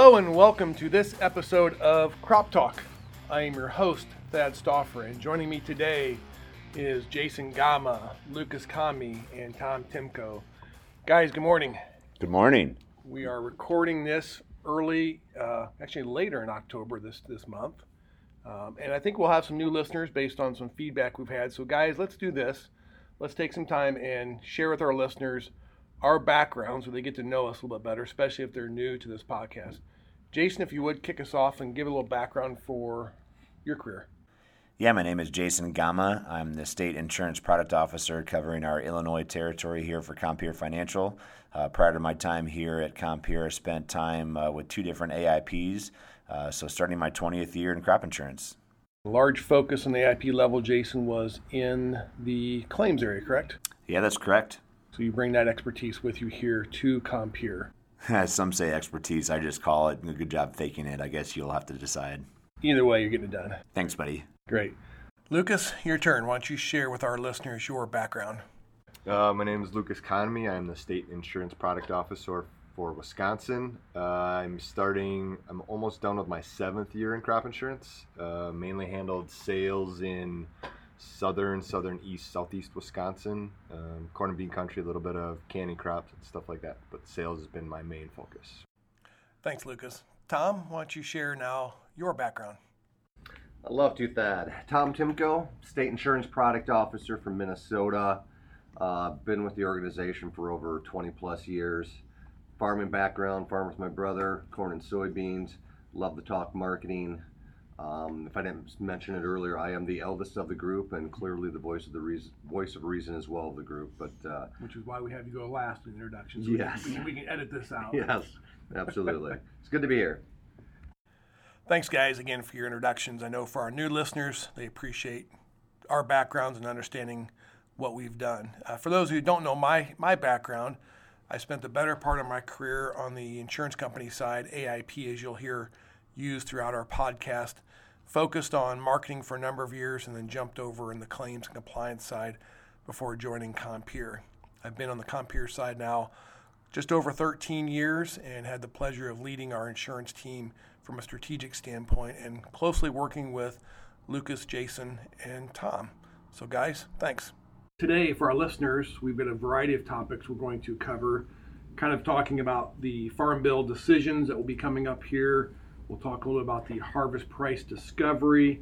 Hello and welcome to this episode of Crop Talk. I am your host, Thad Stauffer, and joining me today is Jason Gama, Lucas Kami, and Tom Timko. Guys, good morning. Good morning. We are recording this early, uh, actually later in October this this month, um, and I think we'll have some new listeners based on some feedback we've had. So, guys, let's do this. Let's take some time and share with our listeners our backgrounds so they get to know us a little bit better, especially if they're new to this podcast. Jason, if you would kick us off and give a little background for your career. Yeah, my name is Jason Gama. I'm the state insurance product officer covering our Illinois territory here for Compeer Financial. Uh, prior to my time here at Compeer, I spent time uh, with two different AIPs, uh, so starting my 20th year in crop insurance. Large focus on the AIP level, Jason, was in the claims area, correct? Yeah, that's correct. So you bring that expertise with you here to Compeer. As some say expertise, I just call it. A good job faking it. I guess you'll have to decide. Either way, you're getting it done. Thanks, buddy. Great. Lucas, your turn. Why don't you share with our listeners your background? Uh, my name is Lucas Conamy. I'm the state insurance product officer for Wisconsin. Uh, I'm starting, I'm almost done with my seventh year in crop insurance. Uh, mainly handled sales in southern, southern east, southeast Wisconsin, um, corn and bean country, a little bit of canning crops and stuff like that. But sales has been my main focus. Thanks, Lucas. Tom, why don't you share now your background? I love to, Thad. Tom Timko, State Insurance Product Officer from Minnesota. Uh, been with the organization for over 20 plus years. Farming background, farm with my brother, corn and soybeans. Love to talk marketing. Um, if I didn't mention it earlier, I am the eldest of the group and clearly the voice of the reason, voice of reason as well of the group. But uh, which is why we have you go last in the introduction. So yes, we can, we can edit this out. Yes, absolutely. it's good to be here. Thanks, guys, again for your introductions. I know for our new listeners, they appreciate our backgrounds and understanding what we've done. Uh, for those who don't know my my background, I spent the better part of my career on the insurance company side, AIP, as you'll hear used throughout our podcast focused on marketing for a number of years and then jumped over in the claims and compliance side before joining Compeer. I've been on the Compeer side now just over 13 years and had the pleasure of leading our insurance team from a strategic standpoint and closely working with Lucas, Jason, and Tom. So, guys, thanks. Today, for our listeners, we've got a variety of topics we're going to cover, kind of talking about the Farm Bill decisions that will be coming up here We'll talk a little about the harvest price discovery,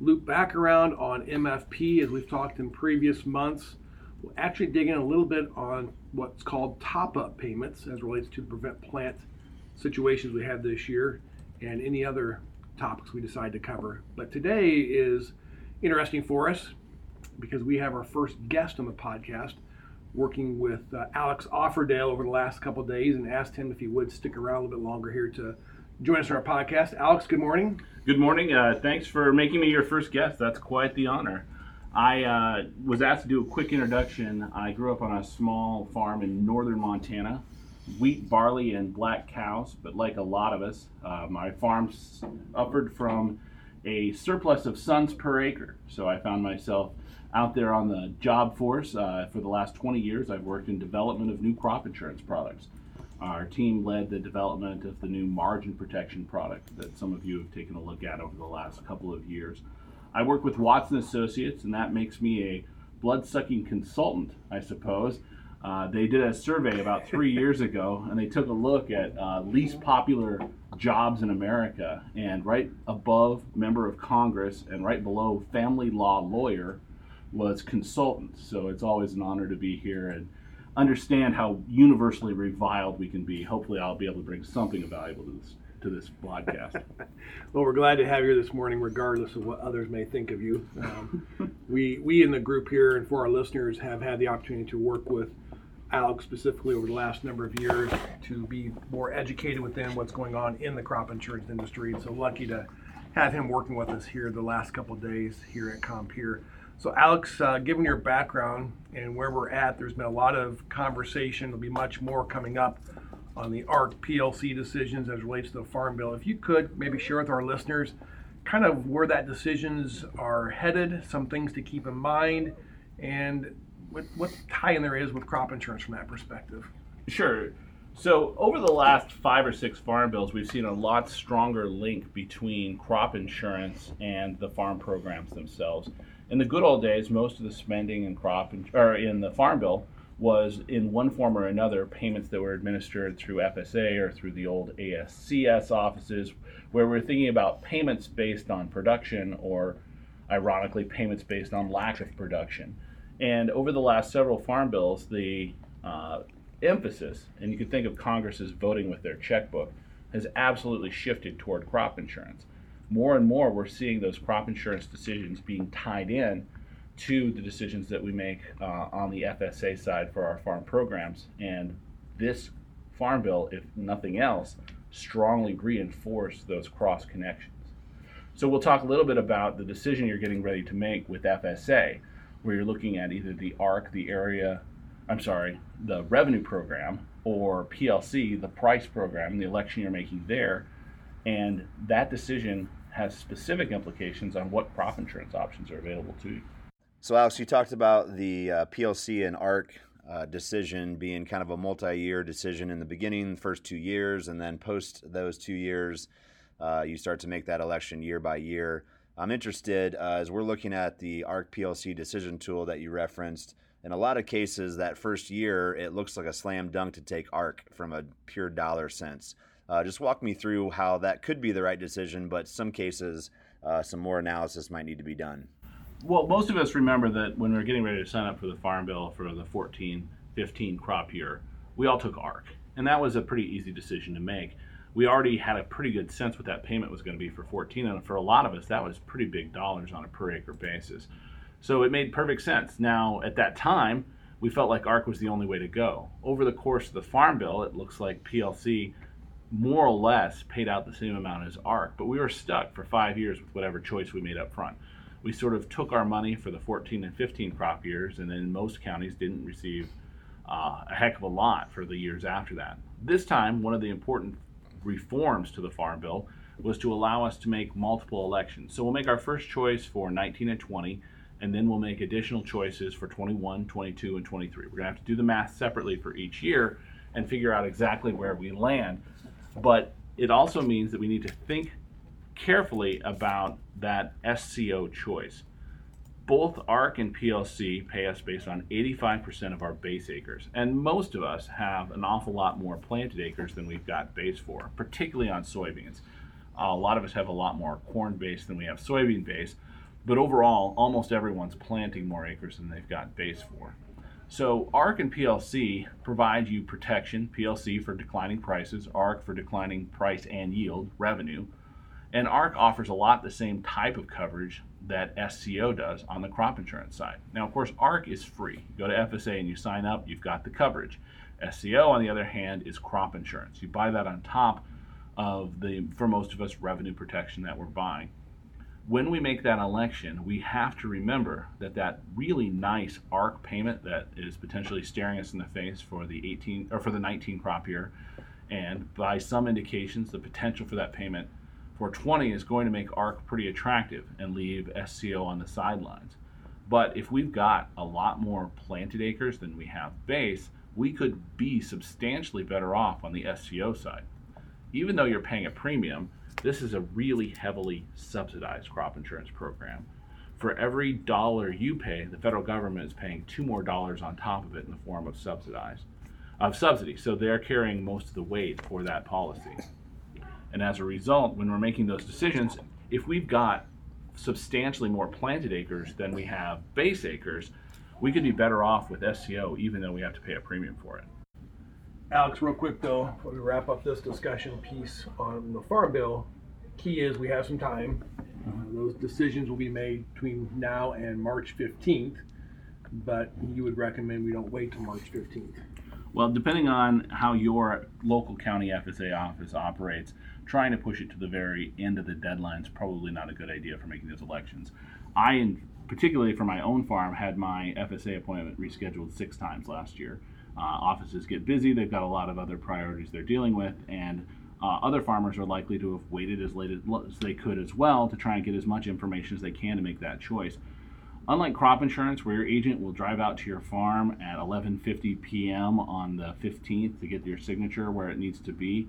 loop back around on MFP as we've talked in previous months. We'll actually dig in a little bit on what's called top up payments as relates to prevent plant situations we had this year and any other topics we decide to cover. But today is interesting for us because we have our first guest on the podcast working with uh, Alex Offerdale over the last couple days and asked him if he would stick around a little bit longer here to join us on our podcast. Alex, good morning. Good morning. Uh, thanks for making me your first guest. That's quite the honor. I uh, was asked to do a quick introduction. I grew up on a small farm in northern Montana, wheat, barley, and black cows. But like a lot of us, uh, my farm suffered from a surplus of sons per acre. So I found myself out there on the job force. Uh, for the last 20 years, I've worked in development of new crop insurance products. Our team led the development of the new margin protection product that some of you have taken a look at over the last couple of years. I work with Watts and Associates, and that makes me a blood sucking consultant, I suppose. Uh, they did a survey about three years ago, and they took a look at uh, least popular jobs in America. And right above member of Congress and right below family law lawyer was consultant. So it's always an honor to be here and understand how universally reviled we can be. Hopefully, I'll be able to bring something valuable to this to this podcast. well, we're glad to have you here this morning, regardless of what others may think of you. Um, we we in the group here and for our listeners have had the opportunity to work with Alex specifically over the last number of years to be more educated within what's going on in the crop insurance industry. And so lucky to have him working with us here the last couple days here at Compeer. So, Alex, uh, given your background and where we're at, there's been a lot of conversation. There'll be much more coming up on the ARC PLC decisions as relates to the Farm Bill. If you could maybe share with our listeners kind of where that decisions are headed, some things to keep in mind, and what, what tie in there is with crop insurance from that perspective. Sure. So, over the last five or six farm bills, we've seen a lot stronger link between crop insurance and the farm programs themselves. In the good old days, most of the spending in crop or in the farm bill was in one form or another payments that were administered through FSA or through the old ASCS offices, where we're thinking about payments based on production or, ironically, payments based on lack of production. And over the last several farm bills, the uh, emphasis, and you can think of Congress as voting with their checkbook, has absolutely shifted toward crop insurance. More and more, we're seeing those crop insurance decisions being tied in to the decisions that we make uh, on the FSA side for our farm programs. And this farm bill, if nothing else, strongly reinforce those cross connections. So we'll talk a little bit about the decision you're getting ready to make with FSA, where you're looking at either the ARC, the area I'm sorry, the revenue program, or PLC, the price program, the election you're making there. And that decision has specific implications on what crop insurance options are available to you. So, Alex, you talked about the uh, PLC and ARC uh, decision being kind of a multi year decision in the beginning, the first two years, and then post those two years, uh, you start to make that election year by year. I'm interested uh, as we're looking at the ARC PLC decision tool that you referenced in a lot of cases, that first year, it looks like a slam dunk to take ARC from a pure dollar sense. Uh, just walk me through how that could be the right decision, but some cases, uh, some more analysis might need to be done. Well, most of us remember that when we were getting ready to sign up for the Farm Bill for the 14 15 crop year, we all took ARC. And that was a pretty easy decision to make. We already had a pretty good sense what that payment was going to be for 14, and for a lot of us, that was pretty big dollars on a per acre basis. So it made perfect sense. Now, at that time, we felt like ARC was the only way to go. Over the course of the Farm Bill, it looks like PLC more or less paid out the same amount as ARC, but we were stuck for five years with whatever choice we made up front. We sort of took our money for the 14 and 15 crop years, and then most counties didn't receive uh, a heck of a lot for the years after that. This time, one of the important reforms to the Farm Bill was to allow us to make multiple elections. So we'll make our first choice for 19 and 20 and then we'll make additional choices for 21, 22, and 23. We're going to have to do the math separately for each year and figure out exactly where we land. But it also means that we need to think carefully about that SCO choice. Both ARC and PLC pay us based on 85% of our base acres, and most of us have an awful lot more planted acres than we've got base for, particularly on soybeans. Uh, a lot of us have a lot more corn base than we have soybean base, but overall, almost everyone's planting more acres than they've got base for. So ARC and PLC provide you protection, PLC for declining prices, ARC for declining price and yield, revenue. And ARC offers a lot the same type of coverage that SCO does on the crop insurance side. Now, of course, ARC is free. You go to FSA and you sign up, you've got the coverage. SCO, on the other hand, is crop insurance. You buy that on top of the, for most of us, revenue protection that we're buying when we make that election, we have to remember that that really nice ARC payment that is potentially staring us in the face for the 18 or for the 19 crop year, and by some indications, the potential for that payment for 20 is going to make ARC pretty attractive and leave SCO on the sidelines. But if we've got a lot more planted acres than we have base, we could be substantially better off on the SCO side. Even though you're paying a premium, this is a really heavily subsidized crop insurance program. For every dollar you pay, the federal government is paying two more dollars on top of it in the form of subsidized of subsidy. So they're carrying most of the weight for that policy. And as a result, when we're making those decisions, if we've got substantially more planted acres than we have base acres, we could be better off with SCO even though we have to pay a premium for it. Alex, real quick though, before we wrap up this discussion piece on the farm bill, key is we have some time. Uh, those decisions will be made between now and March 15th, but you would recommend we don't wait till March 15th. Well, depending on how your local county FSA office operates, trying to push it to the very end of the deadline is probably not a good idea for making those elections. I, particularly for my own farm, had my FSA appointment rescheduled six times last year. Uh, offices get busy, they've got a lot of other priorities they're dealing with, and uh, other farmers are likely to have waited as late as they could as well to try and get as much information as they can to make that choice. Unlike crop insurance, where your agent will drive out to your farm at 11:50 p.m. on the 15th to get your signature where it needs to be,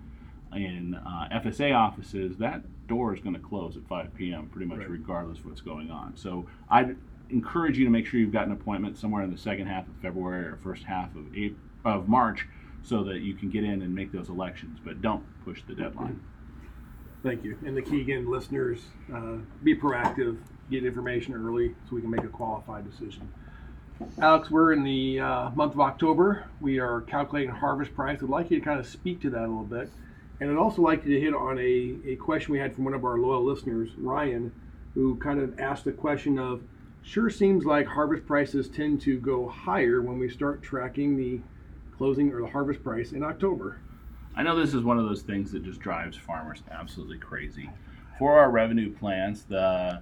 in uh, FSA offices, that door is going to close at 5 p.m. pretty much Right. regardless of what's going on. So I'd encourage you to make sure you've got an appointment somewhere in the second half of February or first half of April, of March, so that you can get in and make those elections. But don't push the deadline. Thank you. And the key again, listeners, uh, be proactive, get information early so we can make a qualified decision. Alex, we're in the uh, month of October. We are calculating harvest price. I'd like you to kind of speak to that a little bit. And I'd also like you to hit on a, a question we had from one of our loyal listeners, Ryan, who kind of asked the question of sure seems like harvest prices tend to go higher when we start tracking the closing or the harvest price in October. I know this is one of those things that just drives farmers absolutely crazy. For our revenue plans, the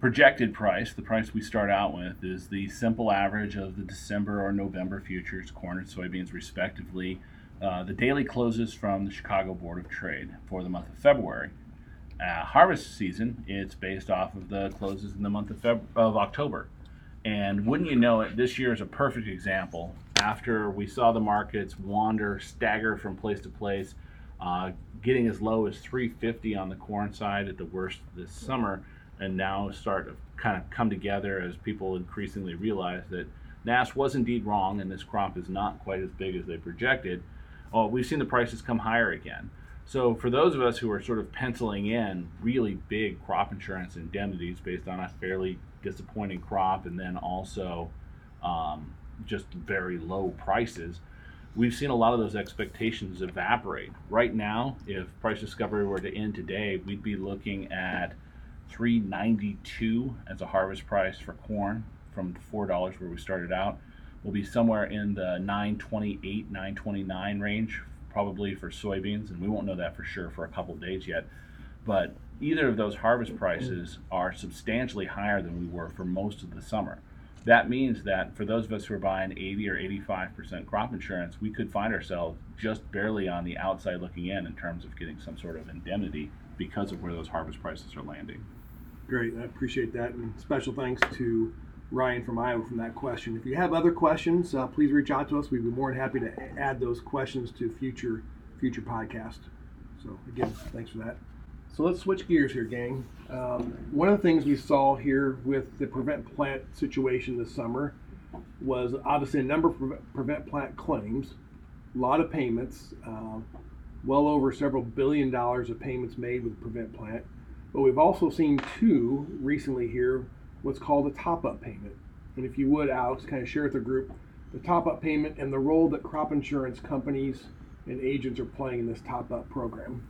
projected price, the price we start out with, is the simple average of the December or November futures, corn and soybeans, respectively. Uh, the daily closes from the Chicago Board of Trade for the month of February. Uh, harvest season, it's based off of the closes in the month of, Feb- of October. And wouldn't you know it, this year is a perfect example. After we saw the markets wander, stagger from place to place, uh, getting as low as 350 on the corn side at the worst this summer, and now start to kind of come together as people increasingly realize that NASS was indeed wrong and this crop is not quite as big as they projected. Oh, we've seen the prices come higher again. So for those of us who are sort of penciling in really big crop insurance indemnities based on a fairly disappointing crop and then also um, just very low prices, we've seen a lot of those expectations evaporate. Right now, if price discovery were to end today, we'd be looking at 392 as a harvest price for corn from four dollars where we started out. We'll be somewhere in the 928, 929 range probably for soybeans, and we won't know that for sure for a couple of days yet. But either of those harvest prices are substantially higher than we were for most of the summer. That means that for those of us who are buying 80 or 85% crop insurance, we could find ourselves just barely on the outside looking in in terms of getting some sort of indemnity because of where those harvest prices are landing. Great, I appreciate that, and special thanks to Ryan from Iowa from that question. If you have other questions, uh, please reach out to us. We'd be more than happy to add those questions to future future podcast. So again, thanks for that. So let's switch gears here, gang. Um, one of the things we saw here with the prevent plant situation this summer was obviously a number of prevent, plant claims, a lot of payments, um, well over several billion dollars of payments made with prevent plant. But we've also seen two recently here, what's called a top up payment. And if you would, Alex, kind of share with the group the top up payment and the role that crop insurance companies and agents are playing in this top up program.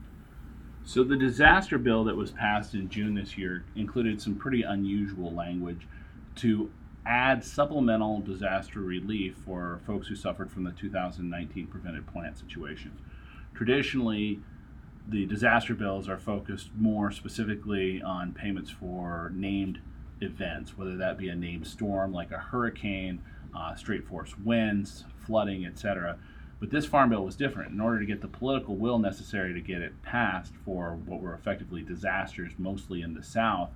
So the disaster bill that was passed in June this year included some pretty unusual language to add supplemental disaster relief for folks who suffered from the 2019 prevented plant situation. Traditionally, the disaster bills are focused more specifically on payments for named events, whether that be a named storm like a hurricane, uh, straight force winds, flooding, etc. But this farm bill was different. In order to get the political will necessary to get it passed for what were effectively disasters, mostly in the South,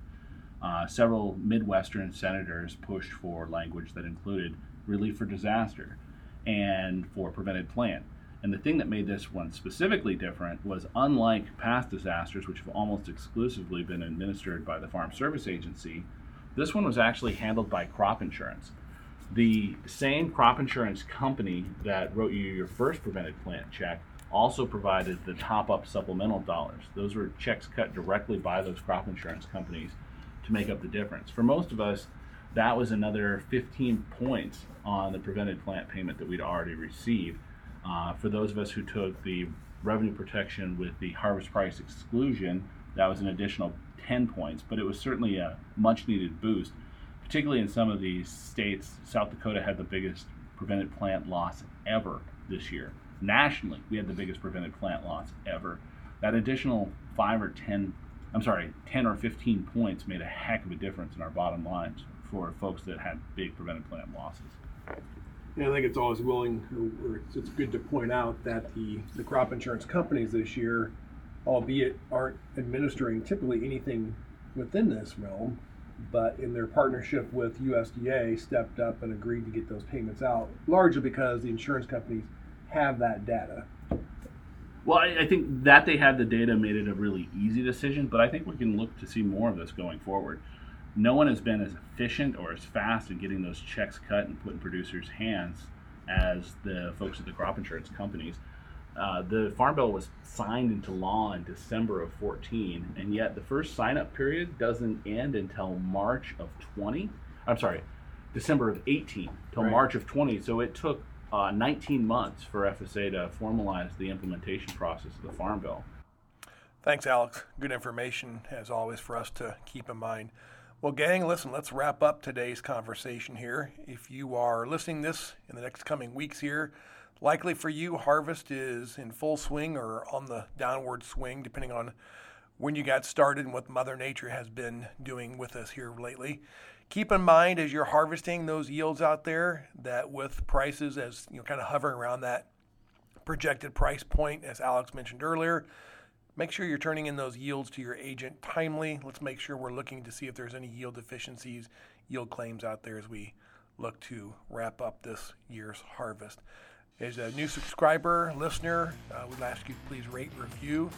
uh, several Midwestern senators pushed for language that included relief for disaster and for prevented plant. And the thing that made this one specifically different was unlike past disasters, which have almost exclusively been administered by the Farm Service Agency, this one was actually handled by crop insurance. The same crop insurance company that wrote you your first prevented plant check also provided the top up supplemental dollars. Those were checks cut directly by those crop insurance companies to make up the difference. For most of us, that was another 15 points on the prevented plant payment that we'd already received. Uh, for those of us who took the revenue protection with the harvest price exclusion, that was an additional 10 points, but it was certainly a much needed boost, particularly in some of these states. South Dakota had the biggest prevented plant loss ever this year. Nationally, we had the biggest prevented plant loss ever. That additional five or 10, I'm sorry, 10 or 15 points made a heck of a difference in our bottom lines for folks that had big prevented plant losses. And I think it's always willing, or it's good to point out that the, the crop insurance companies this year, albeit aren't administering typically anything within this realm, but in their partnership with USDA, stepped up and agreed to get those payments out, largely because the insurance companies have that data. Well, I, I, think that they had the data made it a really easy decision, but I think we can look to see more of this going forward. No one has been as efficient or as fast in getting those checks cut and put in producers' hands as the folks at the crop insurance companies. Uh, the Farm Bill was signed into law in December of 14, and yet the first sign up period doesn't end until March of 20. I'm sorry, December of 18 till right. March of 20. So it took uh, 19 months for FSA to formalize the implementation process of the Farm Bill. Thanks, Alex. Good information, as always, for us to keep in mind. Well, gang, listen, let's wrap up today's conversation here. If you are listening this in the next coming weeks here, likely for you, harvest is in full swing or on the downward swing, depending on when you got started and what Mother Nature has been doing with us here lately. Keep in mind as you're harvesting those yields out there that with prices as you know kind of hovering around that projected price point, as Alex mentioned earlier, Make sure you're turning in those yields to your agent timely. Let's make sure we're looking to see if there's any yield deficiencies, yield claims out there as we look to wrap up this year's harvest. As a new subscriber, listener, uh, we'd ask you to please rate, review,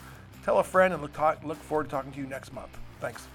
tell a friend, and look, talk, look forward to talking to you next month. Thanks.